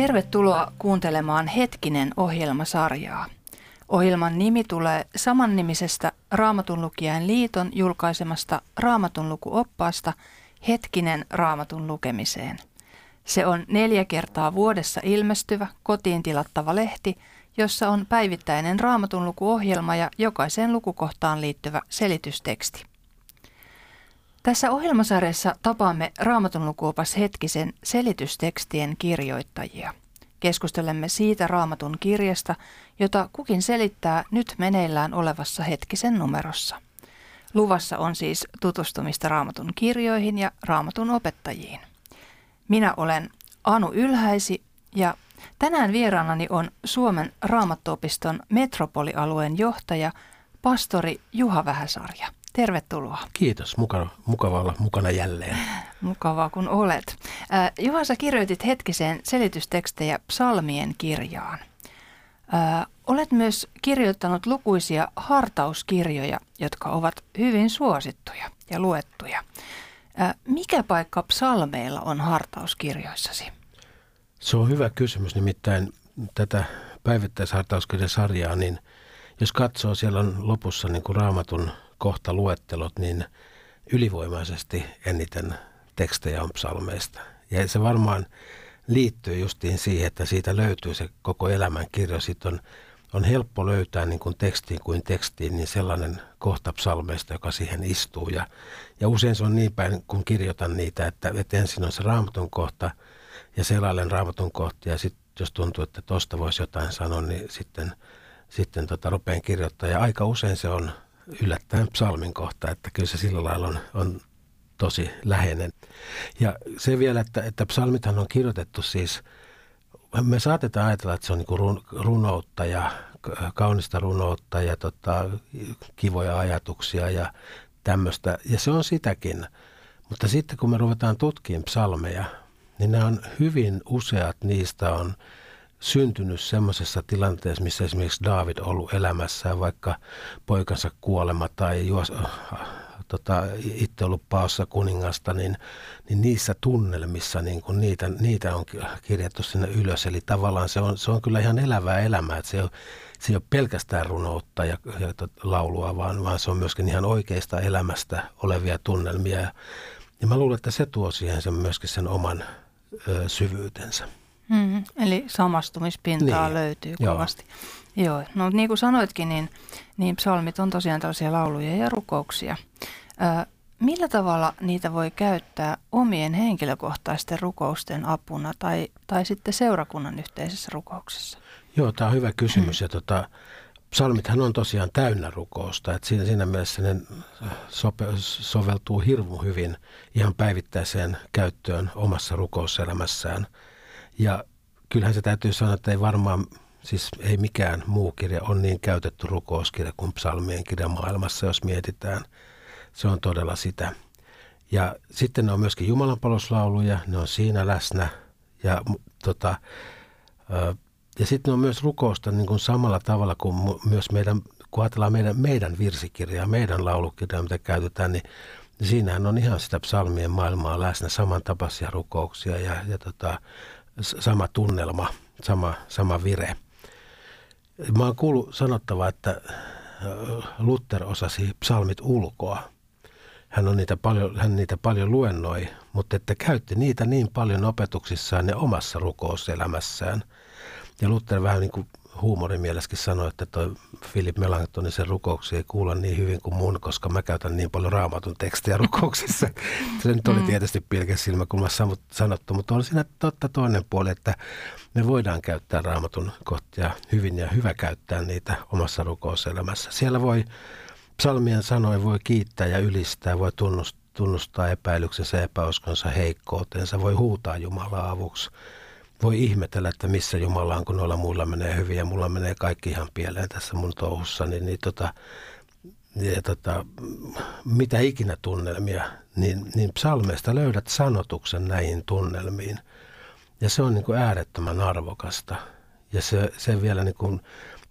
Tervetuloa kuuntelemaan Hetkinen ohjelmasarjaa. Ohjelman nimi tulee samannimisestä Raamatunlukijain liiton julkaisemasta Raamatunlukuoppaasta Hetkinen raamatun lukemiseen. Se on neljä kertaa vuodessa ilmestyvä kotiin tilattava lehti, jossa on päivittäinen raamatunlukuohjelma ja jokaiseen lukukohtaan liittyvä selitysteksti. Tässä ohjelmasarjassa tapaamme Raamatunlukuopas hetkisen selitystekstien kirjoittajia. Keskustelemme siitä raamatun kirjasta, jota kukin selittää nyt meneillään olevassa hetkisen numerossa. Luvassa on siis tutustumista raamatun kirjoihin ja raamatun opettajiin. Minä olen Anu Ylhäisi ja tänään vieraanani on Suomen raamattuopiston metropolialueen johtaja, pastori Juha Vähäsarja. Tervetuloa. Kiitos, mukava, mukava olla mukana jälleen. Mukavaa kun olet. Äh, Juha, sä kirjoitit hetkiseen selitystekstejä psalmien kirjaan. Äh, olet myös kirjoittanut lukuisia hartauskirjoja, jotka ovat hyvin suosittuja ja luettuja. Äh, mikä paikka psalmeilla on hartauskirjoissasi? Se on hyvä kysymys, nimittäin tätä päivittäishartauskirjan sarjaa, niin jos katsoo, siellä on lopussa niin kuin raamatun kohta luettelot, niin ylivoimaisesti eniten tekstejä on psalmeista. Ja se varmaan liittyy justiin siihen, että siitä löytyy se koko elämän kirjo. Sitten on, on helppo löytää niin kuin tekstiin kuin tekstiin niin sellainen kohta psalmeista, joka siihen istuu. Ja, ja usein se on niin päin, kun kirjoitan niitä, että, että ensin on se raamatun kohta ja selailen raamatun kohta ja sitten jos tuntuu, että tuosta voisi jotain sanoa, niin sitten, sitten tota, rupean kirjoittamaan. Ja aika usein se on yllättäen psalmin kohta, että kyllä se sillä lailla on, on tosi läheinen. Ja se vielä, että, että psalmithan on kirjoitettu siis, me saatetaan ajatella, että se on niin run, runoutta ja kaunista runoutta ja tota, kivoja ajatuksia ja tämmöistä. Ja se on sitäkin. Mutta sitten kun me ruvetaan tutkimaan psalmeja, niin nämä on hyvin useat niistä on syntynyt semmoisessa tilanteessa, missä esimerkiksi David on ollut elämässään, vaikka poikansa kuolema tai juos, tota, itse ollut paossa kuningasta, niin, niin niissä tunnelmissa niin kun niitä, niitä on kirjattu sinne ylös. Eli tavallaan se on, se on kyllä ihan elävää elämää, että se, on, se ei ole pelkästään runoutta ja, ja laulua, vaan, vaan se on myöskin ihan oikeista elämästä olevia tunnelmia. Ja mä luulen, että se tuo siihen sen myöskin sen oman ö, syvyytensä. Mm, eli samastumispintaa niin. löytyy Joo. kovasti. Joo, no niin kuin sanoitkin, niin, niin psalmit on tosiaan tällaisia lauluja ja rukouksia. Ö, millä tavalla niitä voi käyttää omien henkilökohtaisten rukousten apuna tai, tai sitten seurakunnan yhteisessä rukouksessa? Joo, tämä on hyvä kysymys. Mm. Ja tota, psalmithan on tosiaan täynnä rukousta. Että siinä, siinä mielessä ne sope, soveltuu hirmu hyvin ihan päivittäiseen käyttöön omassa rukouselämässään – ja kyllähän se täytyy sanoa, että ei varmaan, siis ei mikään muu kirja on niin käytetty rukouskirja kuin psalmien kirja maailmassa, jos mietitään. Se on todella sitä. Ja sitten ne on myöskin jumalanpaloslauluja, ne on siinä läsnä. Ja, tota, ja sitten on myös rukousta niin kuin samalla tavalla kuin myös meidän, kun ajatellaan meidän, meidän virsikirjaa, meidän laulukirjaa, mitä käytetään, niin siinähän on ihan sitä psalmien maailmaa läsnä, samantapaisia rukouksia ja, ja tota, sama tunnelma, sama, sama vire. Mä oon kuullut sanottava, että Luther osasi psalmit ulkoa. Hän, on niitä paljon, hän niitä paljon luennoi, mutta että käytti niitä niin paljon opetuksissaan ja omassa rukouselämässään. Ja Luther vähän niin kuin huumorimielessäkin sanoi, että toi Philip Melanchthon sen rukouksia ei kuulla niin hyvin kuin mun, koska mä käytän niin paljon raamatun tekstiä rukouksissa. se nyt oli mm. tietysti pilkes silmäkulmassa sanottu, mutta on siinä totta toinen puoli, että me voidaan käyttää raamatun kohtia hyvin ja hyvä käyttää niitä omassa rukouselämässä. Siellä voi psalmien sanoin voi kiittää ja ylistää, voi tunnustaa, tunnustaa epäilyksensä epäuskonsa heikkoutensa, voi huutaa Jumalaa avuksi voi ihmetellä, että missä Jumala on, kun noilla muilla menee hyvin ja mulla menee kaikki ihan pieleen tässä mun touhussa, niin, niin tota, ja tota, mitä ikinä tunnelmia, niin, niin psalmeista löydät sanotuksen näihin tunnelmiin. Ja se on niin kuin äärettömän arvokasta. Ja se, se vielä niin kuin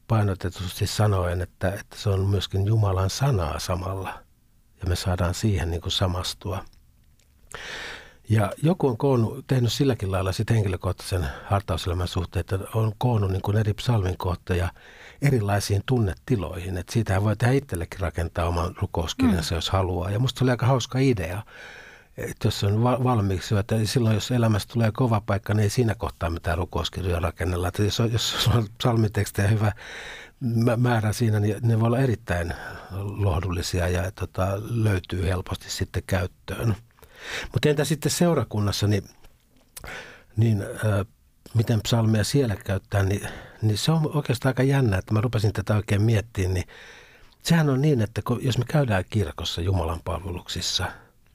painotetusti sanoen, että, että se on myöskin Jumalan sanaa samalla. Ja me saadaan siihen niin kuin samastua. Ja joku on koonnut, tehnyt silläkin lailla sitten henkilökohtaisen hartauselämän suhteen, että on koonnut niin kuin eri psalmin kohtia erilaisiin tunnetiloihin. Että siitähän voi tehdä itsellekin rakentaa oman rukouskirjansa, mm. jos haluaa. Ja musta oli aika hauska idea, että jos on valmiiksi, että silloin jos elämässä tulee kova paikka, niin ei siinä kohtaa mitään rukouskirjoja rakennella. Että jos on, jos on psalmitekstejä hyvä määrä siinä, niin ne voi olla erittäin lohdullisia ja tota, löytyy helposti sitten käyttöön. Mutta entä sitten seurakunnassa, niin, niin äh, miten psalmia siellä käyttää, niin, niin se on oikeastaan aika jännä, että mä rupesin tätä oikein miettimään, niin sehän on niin, että kun, jos me käydään kirkossa Jumalan palveluksissa,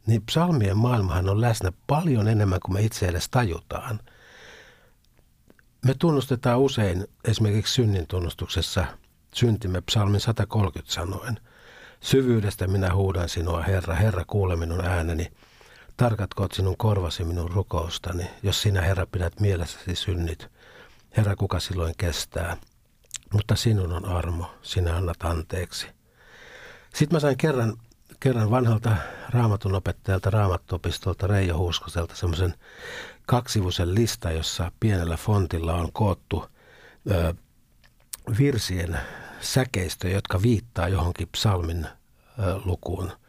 niin psalmien maailmahan on läsnä paljon enemmän kuin me itse edes tajutaan. Me tunnustetaan usein esimerkiksi synnin tunnustuksessa syntimme psalmin 130 sanoen. Syvyydestä minä huudan sinua, Herra, Herra, kuule minun ääneni – Tarkatkoot sinun korvasi minun rukoustani, jos sinä, Herra, pidät mielessäsi synnit. Herra, kuka silloin kestää? Mutta sinun on armo, sinä annat anteeksi. Sitten mä sain kerran, kerran vanhalta raamatun opettajalta raamattuopistolta Reijo Huuskoselta semmoisen kaksivuisen lista, jossa pienellä fontilla on koottu ö, virsien säkeistö, jotka viittaa johonkin psalmin ö, lukuun –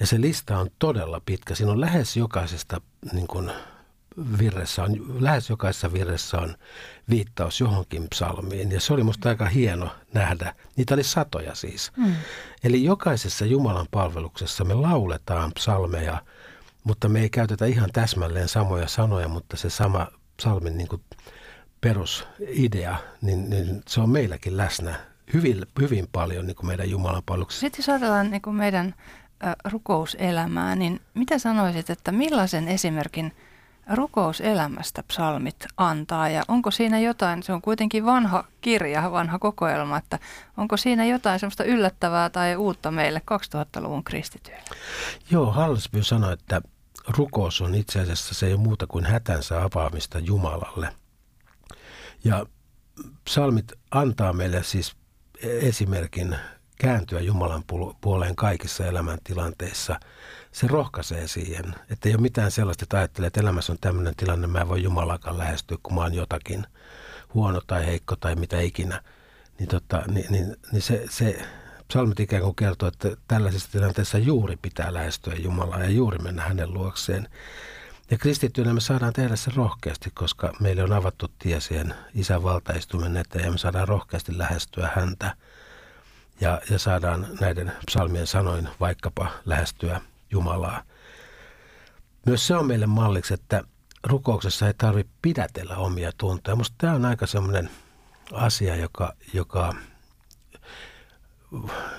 ja se lista on todella pitkä. Siinä on lähes jokaisesta niin kuin, virressä on, lähes jokaisessa virressä on viittaus johonkin psalmiin. Ja se oli musta aika hieno nähdä. Niitä oli satoja siis. Mm. Eli jokaisessa Jumalan palveluksessa me lauletaan psalmeja, mutta me ei käytetä ihan täsmälleen samoja sanoja, mutta se sama psalmin niin kuin perusidea, niin, niin se on meilläkin läsnä hyvin, hyvin paljon niin kuin meidän Jumalan palveluksessa. Sitten jos ajatellaan niin kuin meidän rukouselämää, niin mitä sanoisit, että millaisen esimerkin rukouselämästä psalmit antaa ja onko siinä jotain, se on kuitenkin vanha kirja, vanha kokoelma, että onko siinä jotain semmoista yllättävää tai uutta meille 2000-luvun kristityille? Joo, Hallesby sanoi, että rukous on itse asiassa se ei ole muuta kuin hätänsä avaamista Jumalalle. Ja psalmit antaa meille siis esimerkin kääntyä Jumalan puoleen kaikissa elämäntilanteissa, se rohkaisee siihen. Että ei ole mitään sellaista, että ajattelee, että elämässä on tämmöinen tilanne, mä en voi Jumalakaan lähestyä, kun mä oon jotakin huono tai heikko tai mitä ikinä. Niin, tota, niin, niin, niin se, se psalmit ikään kuin kertoo, että tällaisessa tilanteessa juuri pitää lähestyä Jumalaa ja juuri mennä hänen luokseen. Ja kristittyinä me saadaan tehdä se rohkeasti, koska meille on avattu tie siihen isän valtaistumen eteen ja me saadaan rohkeasti lähestyä häntä – ja, ja saadaan näiden psalmien sanoin vaikkapa lähestyä Jumalaa. Myös se on meille malliksi, että rukouksessa ei tarvitse pidätellä omia tuntoja. Minusta tämä on aika semmoinen asia, joka, joka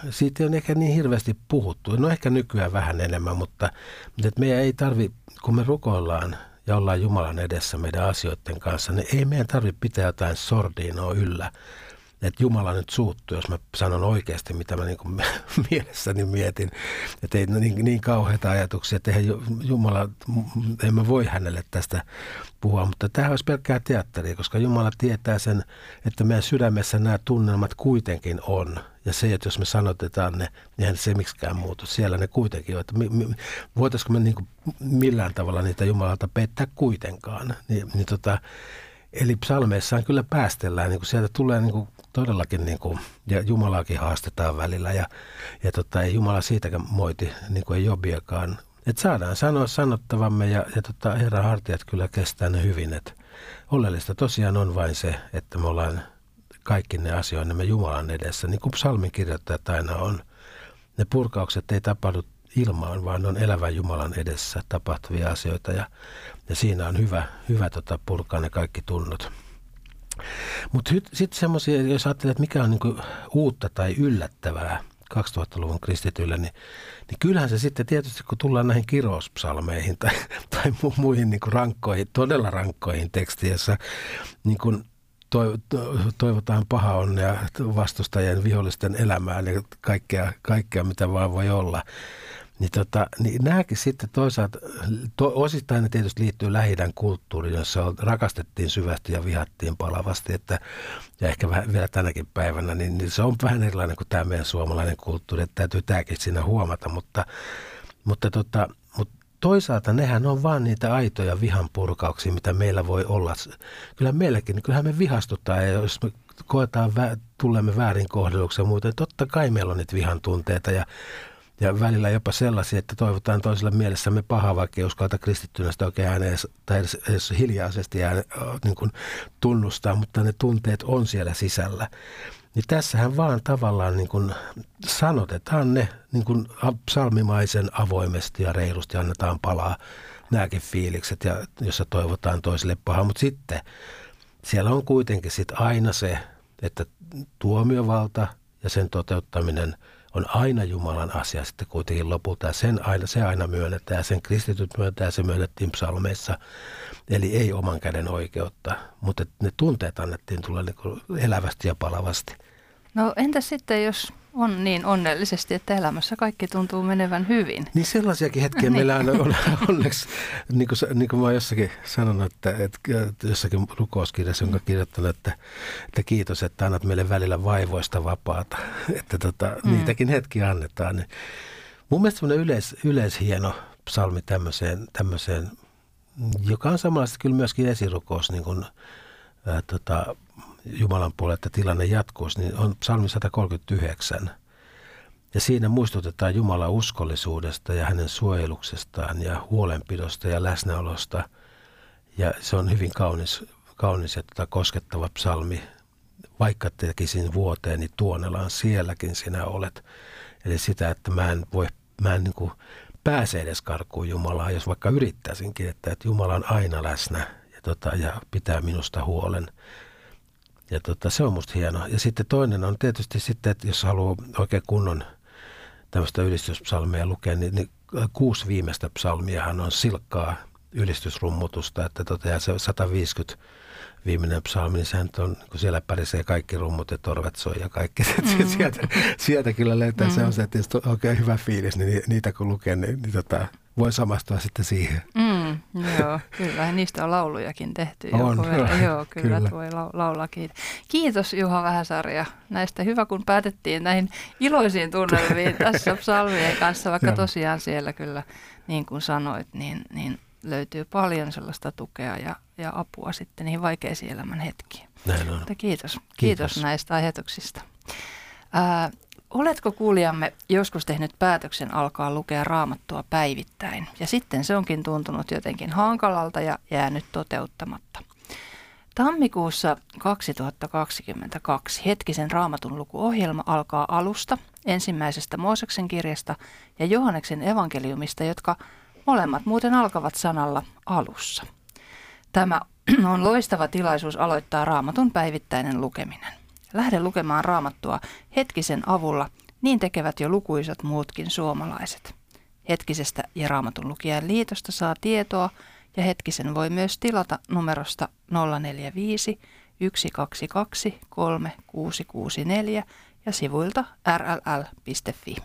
siitä on ehkä niin hirveästi puhuttu. No ehkä nykyään vähän enemmän, mutta, mutta että meidän ei tarvi, kun me rukoillaan ja ollaan Jumalan edessä meidän asioiden kanssa, niin ei meidän tarvitse pitää jotain sordiinoa yllä, että Jumala nyt suuttuu, jos mä sanon oikeasti, mitä mä niin kuin mielessäni mietin. Että ei niin, niin kauheita ajatuksia, että eihän Jumala, en mä voi hänelle tästä puhua, mutta tämä olisi pelkkää teatteria, koska Jumala tietää sen, että meidän sydämessä nämä tunnelmat kuitenkin on. Ja se, että jos me sanotetaan ne, niin se miksikään muutu. Siellä ne kuitenkin on. Voitaisiko me niin kuin millään tavalla niitä Jumalalta pettää kuitenkaan. Niin, niin tota, Eli psalmeissaan kyllä päästellään, niin kuin sieltä tulee niin kuin todellakin, niin kuin, ja Jumalaakin haastetaan välillä, ja, ja tota, ei Jumala siitäkään moiti, niin kuin ei Jobiakaan. Että saadaan sanoa sanottavamme, ja, ja tota, Herran hartiat kyllä kestää ne hyvin. Et oleellista tosiaan on vain se, että me ollaan kaikki ne asioinemme Jumalan edessä, niin kuin psalmin kirjoittajat aina on. Ne purkaukset ei tapahdu ilmaan, vaan on elävän Jumalan edessä tapahtuvia asioita ja, ja siinä on hyvä, hyvä tota, purkaa ne kaikki tunnot. Mutta sitten semmoisia, jos ajattelee, että mikä on niinku uutta tai yllättävää 2000-luvun kristityillä, niin, niin kyllähän se sitten tietysti, kun tullaan näihin kirouspsalmeihin tai, tai mu- muihin niinku rankkoihin, todella rankkoihin teksteissä, niin kun toivotaan paha onnea vastustajien vihollisten elämään ja kaikkea, kaikkea mitä vaan voi olla. Niin, tota, niin nämäkin sitten toisaalta, to, osittain ne tietysti liittyy lähi kulttuuriin, jossa rakastettiin syvästi ja vihattiin palavasti, että, ja ehkä vähän vielä tänäkin päivänä, niin, niin se on vähän erilainen kuin tämä meidän suomalainen kulttuuri, että täytyy tämäkin siinä huomata, mutta, mutta, tota, mutta toisaalta nehän on vaan niitä aitoja vihan purkauksia, mitä meillä voi olla. Kyllä meilläkin, kyllähän me vihastutaan ja jos me koetaan, tulemme väärin kohdelluksi ja muuten, totta kai meillä on niitä vihan tunteita ja ja välillä jopa sellaisia, että toivotaan toiselle mielessämme pahaa, vaikka ei uskalta kristittynä sitä oikein ääneen tai edes, edes hiljaisesti ääne, niin kuin tunnustaa, mutta ne tunteet on siellä sisällä. Niin tässähän vaan tavallaan niin kuin sanotetaan ne niin kuin psalmimaisen avoimesti ja reilusti annetaan palaa nämäkin fiilikset, ja, jossa toivotaan toiselle pahaa. Mutta sitten siellä on kuitenkin sit aina se, että tuomiovalta ja sen toteuttaminen – on aina Jumalan asia sitten kuitenkin lopulta. Ja sen aina, se aina myönnetään sen kristityt myöntää se myönnettiin psalmeissa. Eli ei oman käden oikeutta, mutta ne tunteet annettiin tulla niin elävästi ja palavasti. No entä sitten, jos on niin onnellisesti, että elämässä kaikki tuntuu menevän hyvin. Niin sellaisiakin hetkiä niin. meillä on, on onneksi, niin kuin, niin kuin mä oon jossakin sanonut, että, että jossakin rukouskirjassa, jonka kirjoittanut, että, että kiitos, että annat meille välillä vaivoista vapaata, että tota, mm. niitäkin hetkiä annetaan. Niin mun mielestä semmoinen yleis, yleishieno psalmi tämmöiseen, tämmöiseen, joka on samalla kyllä myöskin esirukous, niin kuin, ää, tota, Jumalan puolella, että tilanne jatkuisi, niin on psalmi 139. Ja siinä muistutetaan Jumalan uskollisuudesta ja hänen suojeluksestaan ja huolenpidosta ja läsnäolosta. Ja se on hyvin kaunis, kaunis ja tota koskettava psalmi. Vaikka tekisin vuoteen, niin tuonelaan sielläkin sinä olet. Eli sitä, että mä en voi, mä en niin kuin pääse edes karkuun Jumalaa, jos vaikka yrittäisinkin, että, että Jumala on aina läsnä ja, tota, ja pitää minusta huolen. Ja tota, se on musta hienoa. Ja sitten toinen on tietysti sitten, että jos haluaa oikein kunnon tämmöistä ylistyspsalmia lukea, niin, niin kuusi viimeistä psalmiahan on silkkaa ylistysrummutusta, että tota, ja se 150 viimeinen psalmi, niin sehän on, kun siellä pärisee kaikki rummut ja torvet soi ja kaikki. Mm. sieltä, sieltä kyllä löytää mm. se on se, että jos on oikein hyvä fiilis, niin niitä kun lukee, niin, niin tota, voi samastua sitten siihen. Mm, joo, kyllä. Niistä on laulujakin tehty. On, joo, joo, kyllä, kyllä. voi laulakin. Kiitos Juha Vähäsarja näistä. Hyvä, kun päätettiin näihin iloisiin tunnelmiin tässä psalmien kanssa, vaikka tosiaan siellä kyllä, niin kuin sanoit, niin, niin löytyy paljon sellaista tukea ja, ja apua sitten niihin vaikeisiin elämän hetkiin. Näin on. Mutta kiitos. kiitos. Kiitos näistä ajatuksista. Ää, Oletko kuulijamme joskus tehnyt päätöksen alkaa lukea raamattua päivittäin ja sitten se onkin tuntunut jotenkin hankalalta ja jäänyt toteuttamatta? Tammikuussa 2022 hetkisen raamatun lukuohjelma alkaa alusta, ensimmäisestä Mooseksen kirjasta ja Johanneksen evankeliumista, jotka molemmat muuten alkavat sanalla alussa. Tämä on loistava tilaisuus aloittaa raamatun päivittäinen lukeminen. Lähde lukemaan raamattua hetkisen avulla, niin tekevät jo lukuisat muutkin suomalaiset. Hetkisestä ja raamatun lukijan liitosta saa tietoa ja hetkisen voi myös tilata numerosta 045 122 3664 ja sivuilta rll.fi.